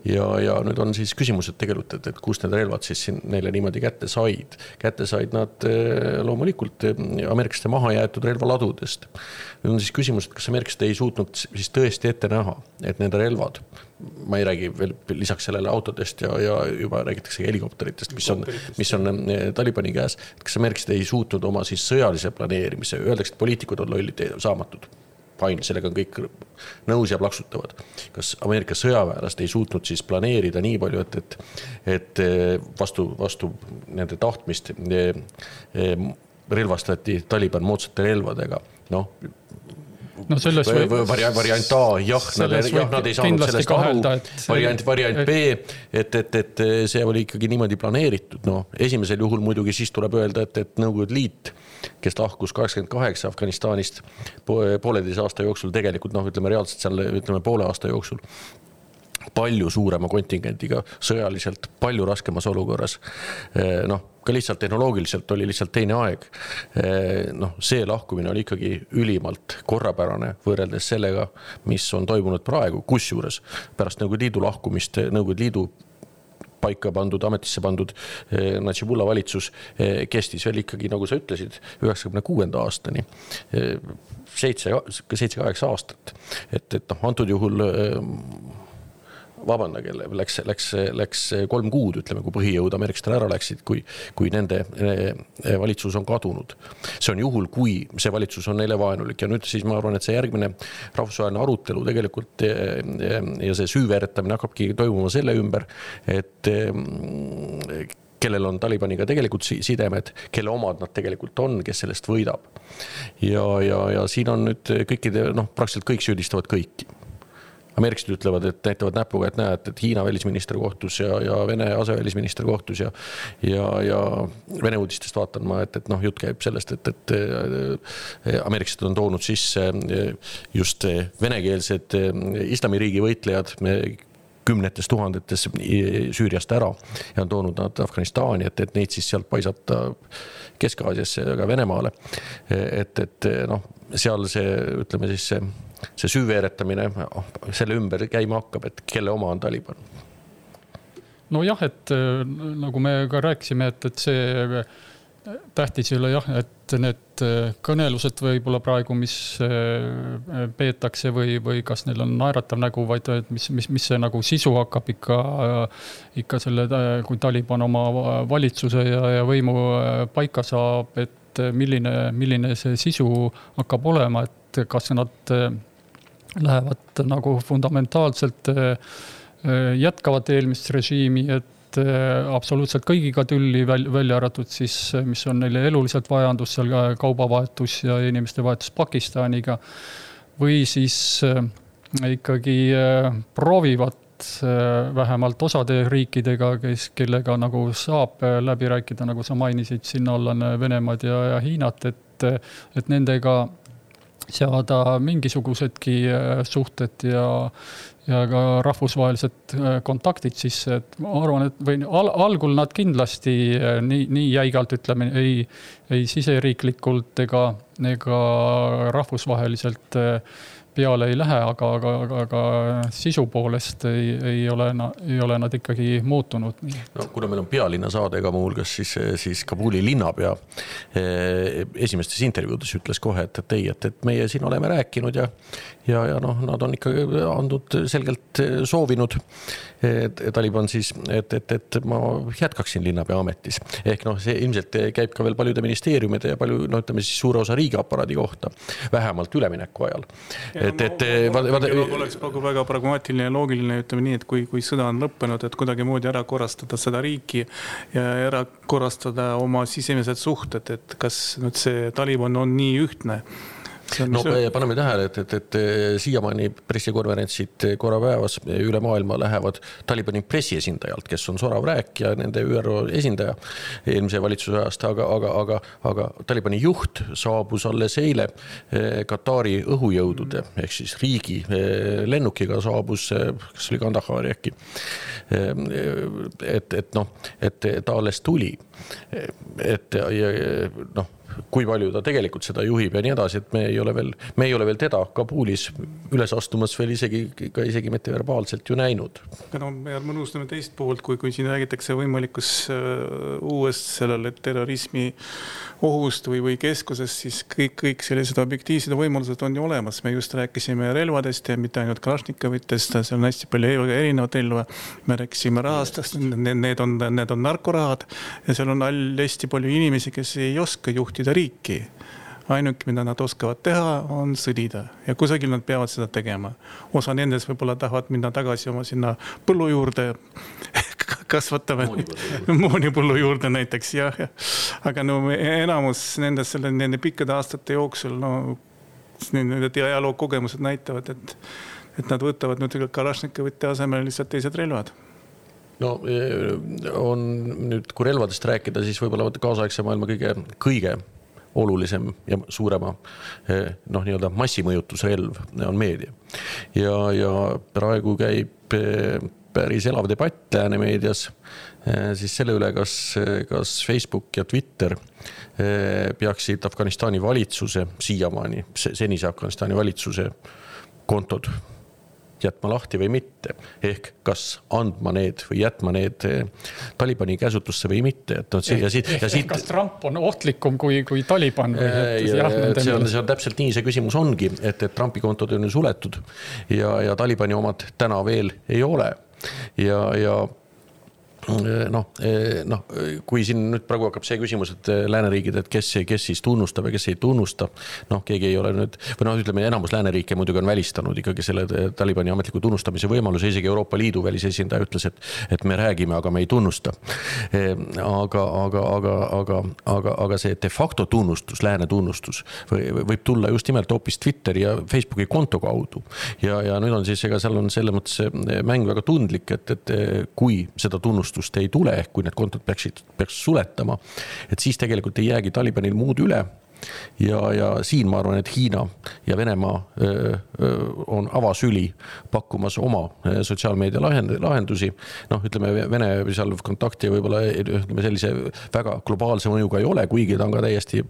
Speaker 1: ja, ja nüüd on siis küsimus, et tegelikult, et, et kust need relvad siis siin neile niimoodi kätte said. kätte said nad eh, loomulikult eh, ameeriklaste mahajäetud relvaladudest. nüüd on siis küsimus, et kas ameeriklased ei suutnud siis tõesti ette näha, et need relvad ma ei räägi veel lisaks sellele autodest ja, ja juba räägitakse helikopteritest, mis on, mis on eh, Talibani käes. kas ameeriklased ei suutnud oma siis sõjalise planeerimise, öeldakse, et poliitikud on lollid, saamatud fine, sellega on kõik nõus ja plaksutavad. kas Ameerika sõjaväelased ei suutnud siis planeerida nii palju, et, et, et vastu, vastu nende tahtmist relvastati Taliban moodsate relvadega, noh
Speaker 2: no selles
Speaker 1: või, või variant, variant A, jah, nad, jah, nad ei saanud sellest kahelda, aru. variant, variant B, et, et, et see oli ikkagi niimoodi planeeritud, noh, esimesel juhul muidugi siis tuleb öelda, et, et Nõukogude Liit, kes lahkus kaheksakümmend kaheksa Afganistanist pooleteise aasta jooksul tegelikult noh, ütleme reaalselt seal ütleme poole aasta jooksul palju suurema kontingendiga, sõjaliselt palju raskemas olukorras. Eh, noh, ka lihtsalt tehnoloogiliselt oli lihtsalt teine aeg. Eh, noh, see lahkumine oli ikkagi ülimalt korrapärane võrreldes sellega, mis on toimunud praegu, kusjuures pärast Nõukogude Liidu lahkumist, Nõukogude Liidu paika pandud, ametisse pandud eh, Natšibula valitsus kestis veel ikkagi, nagu sa ütlesid, üheksakümne kuuenda aastani. seitse, seitse-kaheksa aastat, et, et noh, antud juhul vabandage, läks, läks, läks kolm kuud, ütleme, kui põhijõud ameeriklastel ära läksid, kui, kui nende eh, valitsus on kadunud. see on juhul, kui see valitsus on neile vaenulik ja nüüd siis ma arvan, et see järgmine rahvusvaheline arutelu tegelikult eh, eh, ja see süüveeretamine hakkabki toimuma selle ümber, et kellel on Talibaniga tegelikult sidemed, kelle omad nad tegelikult on, kes sellest võidab. ja, ja, ja siin on nüüd kõikide, noh, praktiliselt kõik süüdistavad kõiki ameeriklased ütlevad, et näitavad näpuga, et näed, et Hiina välisminister kohtus ja, ja Vene asevälisminister kohtus ja. ja, ja Vene uudistest vaatan ma, et, et noh, jutt käib sellest, et, et äh, ameeriklased on toonud sisse äh, just venekeelsed islamiriigi võitlejad kümnetes tuhandetes Süüriast ära ja on toonud nad Afganistani, et, et neid siis sealt paisata Kesk-Aasiasse ja ka Venemaale. et, et noh, seal see, ütleme siis see see süüveeretamine selle ümber käima hakkab, et kelle oma on Taliban?
Speaker 2: nojah, et äh, nagu me ka rääkisime, et, et see äh, tähtis ei ole jah, et need äh, kõnelused võib-olla praegu, mis peetakse või, või kas neil on naeratav nägu, vaid et mis, mis, mis see nagu sisu hakkab ikka, ikka selle, kui Taliban oma valitsuse ja, ja võimu paika saab, et milline, milline see sisu hakkab olema, et kas nad lähevad nagu fundamentaalselt, äh, äh, jätkavad eelmist režiimi, et äh, absoluutselt kõigiga tülli, välja arvatud siis, mis on neile eluliselt vajandus, seal ka kaubavahetus ja inimeste vahetus Pakistaniga. või siis ikkagi proovivad vähemalt osade riikidega, kes, kellega nagu saab läbi rääkida, nagu sa mainisid, sinna alla on Venemaad ja, ja Hiinat, et, et nendega seada mingisugusedki äh, suhted ja, ja ka rahvusvahelised äh, kontaktid sisse, et ma arvan, et või al algul nad kindlasti äh, nii, nii jäigalt ütleme, ei, ei siseriiklikult ega, ega rahvusvaheliselt peale ei lähe, aga, aga, aga, aga sisu poolest ei, ei ole, ei ole nad ikkagi muutunud.
Speaker 1: no kuna meil on pealinna saade ka muuhulgas, siis, siis Kabuli linnapea eh, esimestes intervjuudes ütles kohe, et, et ei, et, et meie siin oleme rääkinud ja, ja, ja noh, nad on ikkagi andnud selgelt soovinud Taliban siis, et, et, et ma jätkaksin linnapea ametis. ehk noh, see ilmselt käib ka veel paljude ministeeriumide ja palju, no ütleme siis suure osa riigiaparaadi kohta, vähemalt ülemineku ajal.
Speaker 3: Et, et vaata, oleks praegu väga pragmaatiline ja loogiline, ütleme nii, et kui, kui sõda on lõppenud, et kuidagimoodi ära korrastada seda riiki ja ära korrastada oma sisemised suhted, et kas nüüd see Taliban on nii ühtne
Speaker 1: no paneme tähele, et, et, et siiamaani pressikonverentsid korra päevas üle maailma lähevad Talibani pressiesindajalt, kes on sorav rääkija, nende ÜRO esindaja eelmise valitsuse ajast, aga, aga, aga, aga Talibani juht saabus alles eile eh, Katari õhujõudude ehk siis riigi eh, lennukiga saabus, eh, kas oli Kandahari äkki. et, et noh, et ta alles tuli. et ja, noh kui palju ta tegelikult seda juhib ja nii edasi, et me ei ole veel, me ei ole veel teda Kabulis üles astumas veel isegi, ka isegi mitte verbaalselt ju näinud.
Speaker 3: aga no me unustame teist poolt, kui, kui siin räägitakse võimalikust uh, uuest sellele terrorismi ohust või, või keskusest, siis kõik, kõik sellised objektiivsed võimalused on ju olemas. me just rääkisime relvadest ja mitte ainult Kalašnikovitest, seal on hästi palju erinevaid relva. me rääkisime rahastust, need on, need on narkorahad ja seal on hästi palju inimesi, kes ei oska juhtida riiki. Ainuke, mida nad oskavad teha, on sõdida. Ja kusagil nad peavad seda tegema. osa nendest võib-olla tahavad minna tagasi oma sinna põllu juurde. Kasvatame moonipõllu juurde. näiteks jah, jah. aga no enamus nendest selle, nende pikkade aastate jooksul, no need ajaloo kogemused näitavad, et, et nad võtavad nüüd Kalašnikovite asemel lihtsalt teised relvad
Speaker 1: no eh, on nüüd, kui relvadest rääkida, siis võib-olla kaasaegse maailma kõige, kõige olulisem ja suurema eh, noh, nii-öelda massimõjutusrelv on meedia. ja, ja praegu käib eh, päris elav debatt lääne meedias siis selle üle, kas, kas Facebook ja Twitter peaksid Afganistani valitsuse siiamaani, senise Afganistani valitsuse kontod jätma lahti või mitte. ehk kas andma need või jätma need eh, Talibani käsutusse või mitte, et noh,
Speaker 2: ja siit, ja siit. kas Trump on ohtlikum kui, kui Taliban või?
Speaker 1: see on, see on täpselt nii, see küsimus ongi, et, et Trumpi kontod on ju suletud ja, ja Talibani omad täna veel ei ole ja, ja noh, noh, kui siin nüüd praegu hakkab see küsimus, et lääneriigid, et kes, kes siis tunnustab ja kes ei tunnusta. noh, keegi ei ole nüüd või noh, ütleme enamus lääneriike muidugi on välistanud ikkagi selle Talibani ametliku tunnustamise võimaluse, isegi Euroopa Liidu välisesindaja ütles, et, et me räägime, aga me ei tunnusta. aga, aga, aga, aga, aga, aga see de facto tunnustus, lääne tunnustus või, võib tulla just nimelt hoopis Twitteri ja Facebooki konto kaudu. ja, ja nüüd on siis, ega seal on selles mõttes mäng väga tundlik, et, et kui seda tunnustust tunnustust ei tule, ehk kui need kontod peaksid, peaks suletama, et siis tegelikult ei jäägi Talibanil muud üle ja, ja siin ma arvan, et Hiina ja Venemaa on avasüli pakkumas oma sotsiaalmeedia lahend, lahendusi. noh, ütleme Vene seal kontakti võib-olla ütleme sellise väga globaalse mõjuga ei ole, kuigi ta on ka täiesti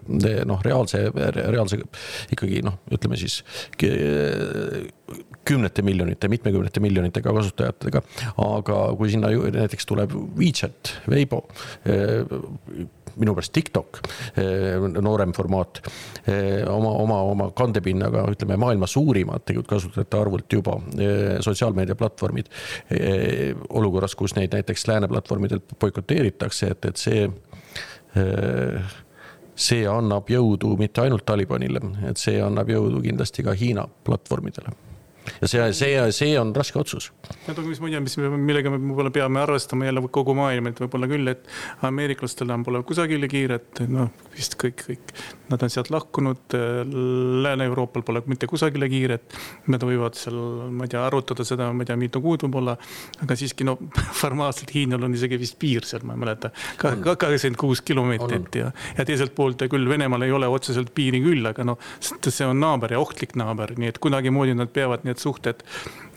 Speaker 1: noh, reaalse, reaalse ikkagi noh, ütleme siis kümnete miljonite, mitmekümnete miljonitega kasutajatega. aga kui sinna näiteks tuleb WeChat, Weibo, eh, minu pärast TikTok, eh, noorem formaat, eh, oma, oma, oma kandepinnaga, ütleme maailma suurimad tegelikult kasutajate arvult juba sotsiaalmeediaplatvormid. olukorras, kus neid näiteks lääne platvormidelt boikoteeritakse, et, et see see annab jõudu mitte ainult Talibanile, et see annab jõudu kindlasti ka Hiina platvormidele ja see, see, see on raske otsus.
Speaker 3: no aga mis ma ei tea, mis, millega me võib-olla peame arvestama jälle kogu maailm, et võib-olla küll, et ameeriklastel on, pole kusagile kiiret, noh, vist kõik, kõik. Nad on sealt lahkunud, Lääne-Euroopal pole mitte kusagile kiiret. Nad võivad seal, ma ei tea, arutada seda, ma ei tea, mitu kuud võib-olla. aga siiski no formaalselt Hiinal on isegi vist piir seal, ma ei mäleta, kakskümmend kuus kilomeetrit ja, ja teiselt poolt küll Venemaal ei ole otseselt piiri küll, aga noh, see on naaber ja ohtlik naaber, nii et kuidagimoodi nad peavad need suhted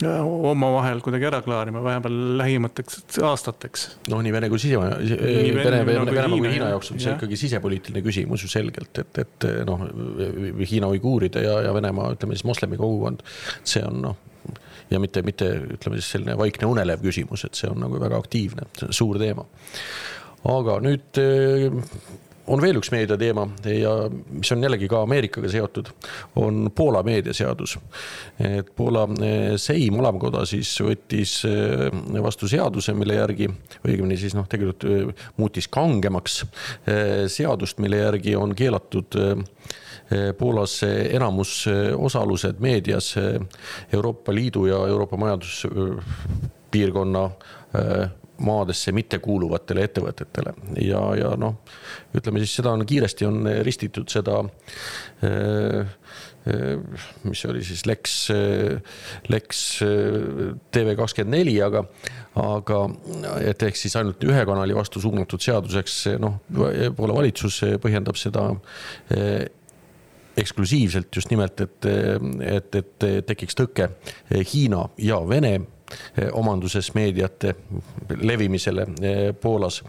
Speaker 3: omavahel kuidagi ära klaarima, vähemalt lähimateks aastateks.
Speaker 1: noh, nii Vene kui sise, Vene, Vene, Venemaa kui Hiina jaoks on see ikkagi sisepoliitiline küsimus ju selgelt, et, et noh, Hiina uiguuride ja, ja Venemaa, ütleme siis moslemi kogukond, see on noh ja mitte, mitte ütleme siis selline vaikne unelev küsimus, et see on nagu väga aktiivne, suur teema. aga nüüd on veel üks meediateema ja mis on jällegi ka Ameerikaga seotud, on Poola meediaseadus. et Poola eh, Seim, alamkoda siis võttis eh, vastu seaduse, mille järgi, õigemini siis noh, tegelikult eh, muutis kangemaks seadust, mille järgi on keelatud Poolas enamusosalused meedias Euroopa Liidu ja Euroopa Majanduspiirkonna maadesse mittekuuluvatele ettevõtetele. Ja, ja noh, ütleme siis seda on kiiresti on ristitud seda äh, mis oli siis Lex, Lex TV24, aga, aga et ehk siis ainult ühe kanali vastu suunatud seaduseks, noh, Poola valitsus põhjendab seda eksklusiivselt just nimelt, et, et, et tekiks tõke Hiina ja Vene Eh, omanduses meediate levimisele eh, Poolas.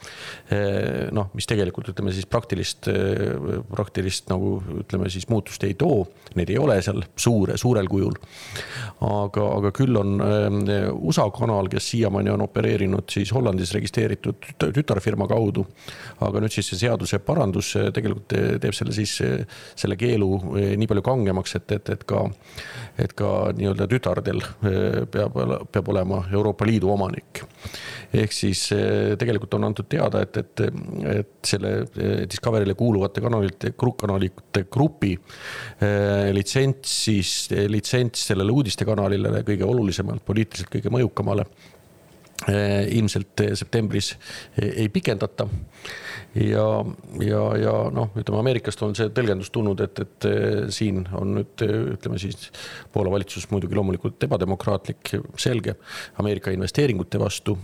Speaker 1: Eh, noh, mis tegelikult ütleme siis praktilist, praktilist nagu ütleme siis muutust ei too, neid ei ole seal suure, suurel kujul. aga, aga küll on USA kanal, kes siiamaani on opereerinud siis Hollandis registreeritud tütarfirma kaudu. aga nüüd siis see seaduse parandus tegelikult teeb selle siis, selle keelu nii palju kangemaks, et, et, et ka, et ka nii-öelda tütardel peab, peab olema Euroopa Liidu omanik. ehk siis tegelikult on antud teada, et, et, et selle Discovery'le kuuluvate kanalite, kanalite grupi litsents siis, litsents sellele uudistekanalile kõige olulisemalt, poliitiliselt kõige mõjukamale ilmselt septembris ei pikendata. Ja, ja, ja noh, ütleme Ameerikast on see tõlgendus tulnud, et, et siin on nüüd ütleme siis Poola valitsus muidugi loomulikult ebademokraatlik, selge, Ameerika investeeringute vastu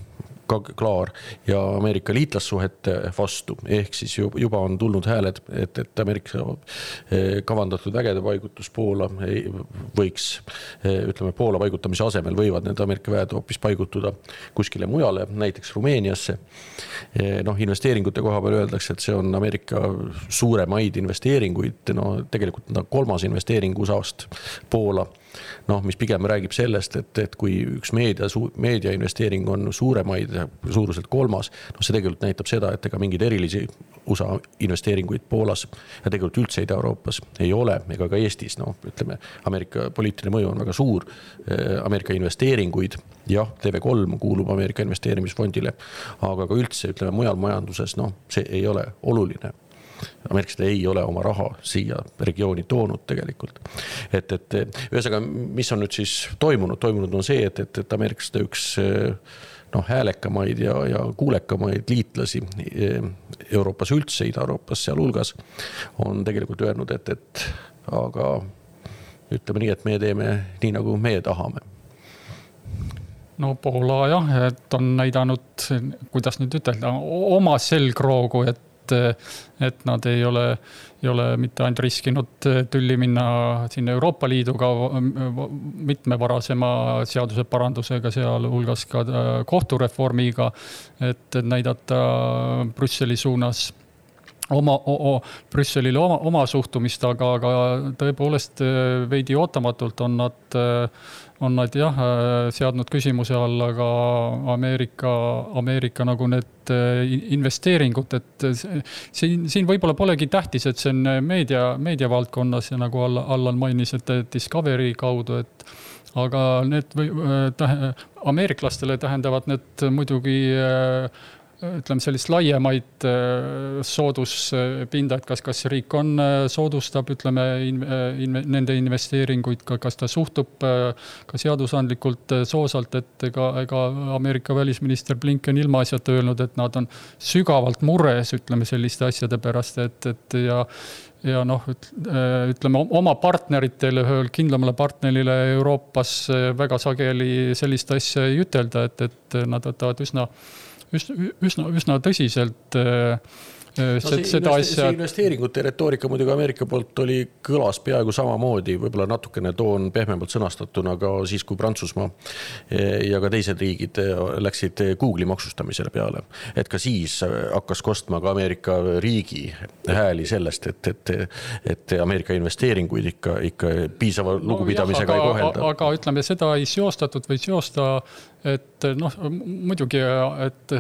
Speaker 1: klaar ja Ameerika liitlassuhete vastu, ehk siis juba on tulnud hääled, et, et Ameerika eh, kavandatud vägede paigutus Poola võiks, eh, ütleme Poola paigutamise asemel võivad need Ameerika väed hoopis paigutuda kuskile mujale, näiteks Rumeeniasse. Eh, noh, investeeringute koha peal öeldakse, et see on Ameerika suuremaid investeeringuid, no tegelikult kolmas investeering USA-st Poola noh, mis pigem räägib sellest, et, et kui üks meedia, meediainvesteering on suuremaid, suuruselt kolmas, noh, see tegelikult näitab seda, et ega mingeid erilisi USA investeeringuid Poolas ja tegelikult üldse Ida-Euroopas ei ole, ega ka Eestis, noh, ütleme, Ameerika poliitiline mõju on väga suur. Eh, Ameerika investeeringuid, jah, TV3 kuulub Ameerika investeerimisfondile, aga ka üldse, ütleme mujal majanduses, noh, see ei ole oluline ameeriklased ei ole oma raha siia regiooni toonud tegelikult. et, et ühesõnaga, mis on nüüd siis toimunud, toimunud on see, et, et, et ameeriklaste üks noh, häälekamaid ja, ja kuulekamaid liitlasi Euroopas üldse, Ida-Euroopas sealhulgas, on tegelikult öelnud, et, et aga ütleme nii, et me teeme nii, nagu meie tahame
Speaker 2: no Poola jah, et on näidanud, kuidas nüüd ütelda, oma selgroogu, et et, et nad ei ole, ei ole mitte ainult riskinud tülli minna siin Euroopa Liiduga mitme varasema seaduseparandusega, sealhulgas ka kohtureformiga, et näidata Brüsseli suunas oma, Brüsselile oma, oma suhtumist, aga, aga tõepoolest veidi ootamatult on nad on nad jah seadnud küsimuse alla ka Ameerika, Ameerika nagu need äh, investeeringud, et siin, siin võib-olla polegi tähtis, et see on meedia, meediavaldkonnas ja nagu Allan mainis, et Discovery kaudu, et aga need või tähe, ameeriklastele tähendavad need muidugi äh, ütleme, sellist laiemaid äh, sooduspinda, et kas, kas riik on, äh, soodustab, ütleme in, äh, in, nende investeeringuid, ka kas ta suhtub ka seadusandlikult soosalt, et ega, ega Ameerika välisminister Blinken ilmaasjata öelnud, et nad on sügavalt mures, ütleme selliste asjade pärast, et, et ja ja noh, ütleme oma partneritele, ühele kindlamale partnerile Euroopas väga sageli sellist asja ei ütelda, et, et nad võtavad üsna üsna, üsna, üsna tõsiselt äh,
Speaker 1: Äh, no see, seda asja. investeeringute retoorika muidugi Ameerika poolt oli, kõlas peaaegu samamoodi, võib-olla natukene toon pehmemalt sõnastatuna ka siis, kui Prantsusmaa eh, ja ka teised riigid eh, läksid Google'i maksustamisele peale. et ka siis hakkas kostma ka Ameerika riigi hääli sellest, et, et, et Ameerika investeeringuid ikka, ikka piisava lugupidamisega no, jah, aga, ei kohelda.
Speaker 2: aga ütleme, seda ei seostatud või seosta et noh, muidugi, et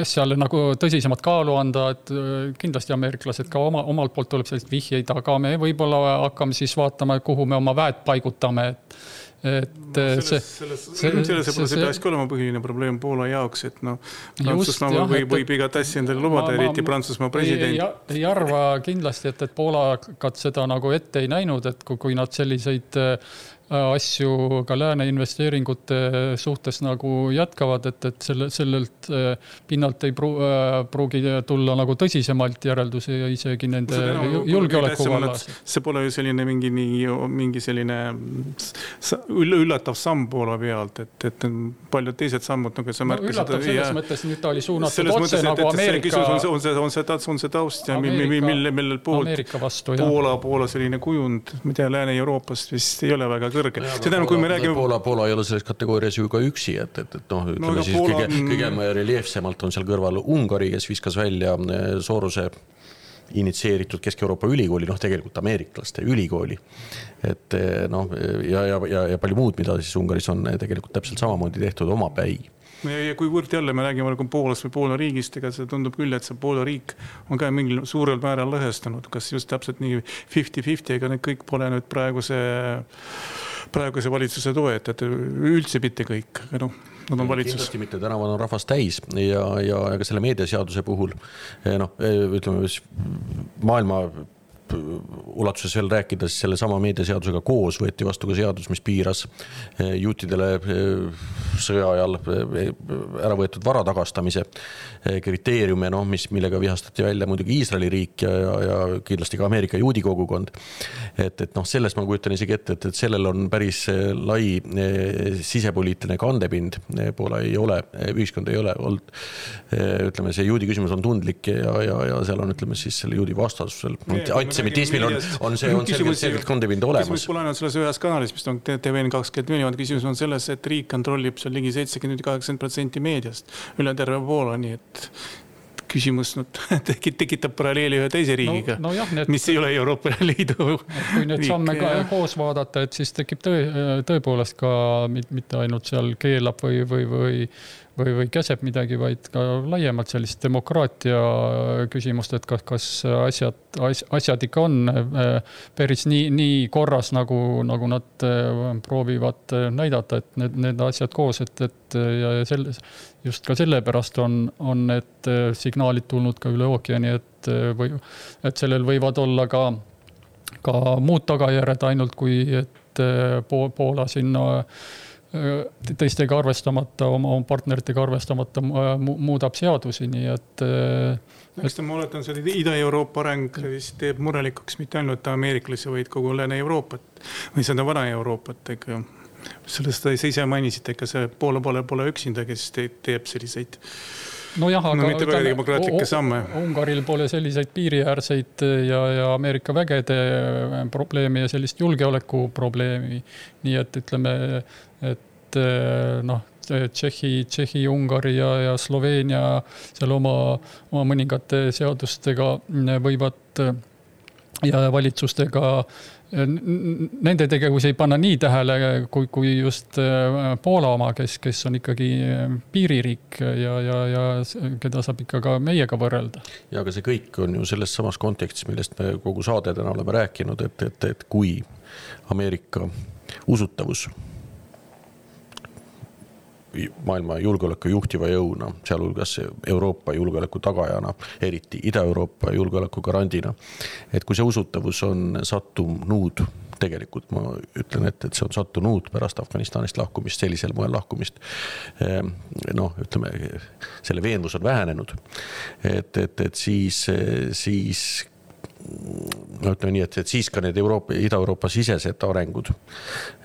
Speaker 2: asjale nagu tõsisemat kaalu anda, et kindlasti ameeriklased ka oma, omalt poolt tuleb selliseid vihjeid, aga me võib-olla hakkame siis vaatama, kuhu me oma väed paigutame, et et
Speaker 3: no, selles, selles, selles, selles võib-olla see peakski olema põhiline probleem Poola jaoks, et noh, Prantsusmaa võib, võib igat asja endale lubada, eriti Prantsusmaa president.
Speaker 2: ei, ei arva kindlasti, et, et poolakad seda nagu ette ei näinud, et kui, kui nad selliseid asju ka lääne investeeringute suhtes nagu jätkavad, et, et selle, sellelt äh, pinnalt ei pru, äh, pruugi tulla nagu tõsisemalt järeldusi isegi nende no, julgeoleku vallas.
Speaker 3: see pole ju selline mingi nii, mingi selline üllatav samm Poola pealt, et, et paljud teised sammud, nagu sa märkisid
Speaker 2: no,. üllatav selles ja, mõttes, nüüd ta oli suunatud otse nagu Ameerika.
Speaker 3: on see, on see, on see, on see taust ja mille, millel poolt Poola, Poola selline kujund, mida Lääne-Euroopast vist ei ole väga kõrge kõrge.
Speaker 1: seda enam, kui me räägime. Poola, Poola ei ole selles kategoorias ju ka üksi, et, et, et noh, ütleme no, siis Poola... kõige, kõige reljeefsemalt on seal kõrval Ungari, kes viskas välja eh, Sooruse initsieeritud Kesk-Euroopa ülikooli, noh, tegelikult ameeriklaste ülikooli. et eh, noh, ja, ja, ja, ja palju muud, mida siis Ungaris on eh, tegelikult täpselt samamoodi tehtud omapäi
Speaker 3: ja kuivõrd jälle me räägime nagu Poolast või Poola riigist, ega see tundub küll, et see Poola riik on ka mingil suurel määral lõhestunud, kas just täpselt nii fifty-fifty, ega need kõik pole nüüd praeguse praeguse valitsuse toetajad, üldse mitte kõik, aga noh, nad on valitsus.
Speaker 1: kindlasti mitte, tänavad on rahvast täis ja, ja, ja ka selle meediaseaduse puhul noh, ütleme maailma ulatuses veel rääkida, siis sellesama meediaseadusega koos võeti vastu ka seadus, mis piiras eh, juutidele eh, sõja ajal eh, ära võetud vara tagastamise kriteeriume, noh, mis, millega vihastati välja muidugi Iisraeli riik ja, ja, ja kindlasti ka Ameerika juudi kogukond. et, et noh, sellest ma kujutan isegi ette, et, et sellel on päris lai sisepoliitiline kandepind. Poola ei ole, ühiskond ei ole olnud, ütleme, see juudi küsimus on tundlik ja, ja, ja seal on, ütleme siis selle juudi vastasel antisemitismil on, on see, on selgelt, selgelt kandepind olemas.
Speaker 3: küsimus pole ainult selles ühes kanalis, mis on TVN kakskümmend neli, vaid küsimus on selles, et riik kontrollib seal ligi seitsekümmend, kaheksakümmend protsenti meediast üle terve Poola, nii et küsimus nüüd tekitab paralleeli ühe teise riigiga no,, no need, mis ei ole Euroopa Liidu.
Speaker 2: kui neid samme ka koos vaadata, et siis tekib tõe, tõepoolest ka mitte ainult seal keelab või, või, või või, või käseb midagi, vaid ka laiemalt sellist demokraatia küsimust, et kas, kas asjad, asjad ikka on äh, päris nii, nii korras, nagu, nagu nad äh, proovivad näidata, et need, need asjad koos, et, et ja selles, just ka sellepärast on, on need signaalid tulnud ka üle ookeani, et või, et sellel võivad olla ka, ka muud tagajärjed ainult kui, et Poola sinna Äh, teistega arvestamata, oma partneritega arvestamata muudab seadusi, nii et.
Speaker 3: Äh, eks ta, ma oletan, see Ida-Euroopa areng siis teeb murelikuks mitte ainult ameeriklasi, vaid kogu Lääne-Euroopat või seda Vana-Euroopat, ega. sellest te ise mainisite, ega see Poola pole, pole üksinda, kes teeb selliseid
Speaker 2: nojah, aga
Speaker 3: no, mitte väga demokraatlikke samme.
Speaker 2: Ungaril pole selliseid piiriäärseid ja, ja Ameerika vägede probleemi ja sellist julgeolekuprobleemi. nii et ütleme, et eh, noh, Tšehhi, Tšehhi, Ungari ja, ja Sloveenia seal oma, oma mõningate seadustega võivad ja valitsustega nende tegevusi ei panna nii tähele, kui, kui just eh, Poola oma, kes, kes on ikkagi piiririik ja, ja, ja keda saab ikka ka meiega võrrelda.
Speaker 1: ja aga see kõik on ju selles samas kontekstis, millest me kogu saade täna oleme rääkinud, et, et, et kui Ameerika usutavus maailma julgeoleku juhtiva jõuna, sealhulgas Euroopa julgeoleku tagajana, eriti Ida-Euroopa julgeoleku garandina. et kui see usutavus on sattunud, tegelikult ma ütlen, et, et see on sattunud pärast Afganistanist lahkumist, sellisel moel lahkumist. Ehm, noh, ütleme selle veenvus on vähenenud, et, et, et siis, siis no ütleme nii, et, et siis ka need Euroopa, Ida-Euroopa sisesed arengud.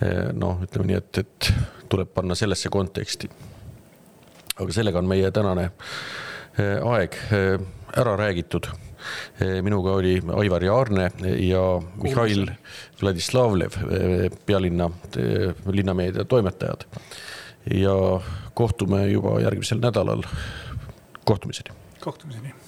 Speaker 1: Eh, noh, ütleme nii, et, et tuleb panna sellesse konteksti. aga sellega on meie tänane eh, aeg eh, ära räägitud. minuga oli Aivar Jaarne ja Mihhail Vladislavlev, pealinna linnameedia toimetajad. ja kohtume juba järgmisel nädalal. kohtumiseni.
Speaker 3: kohtumiseni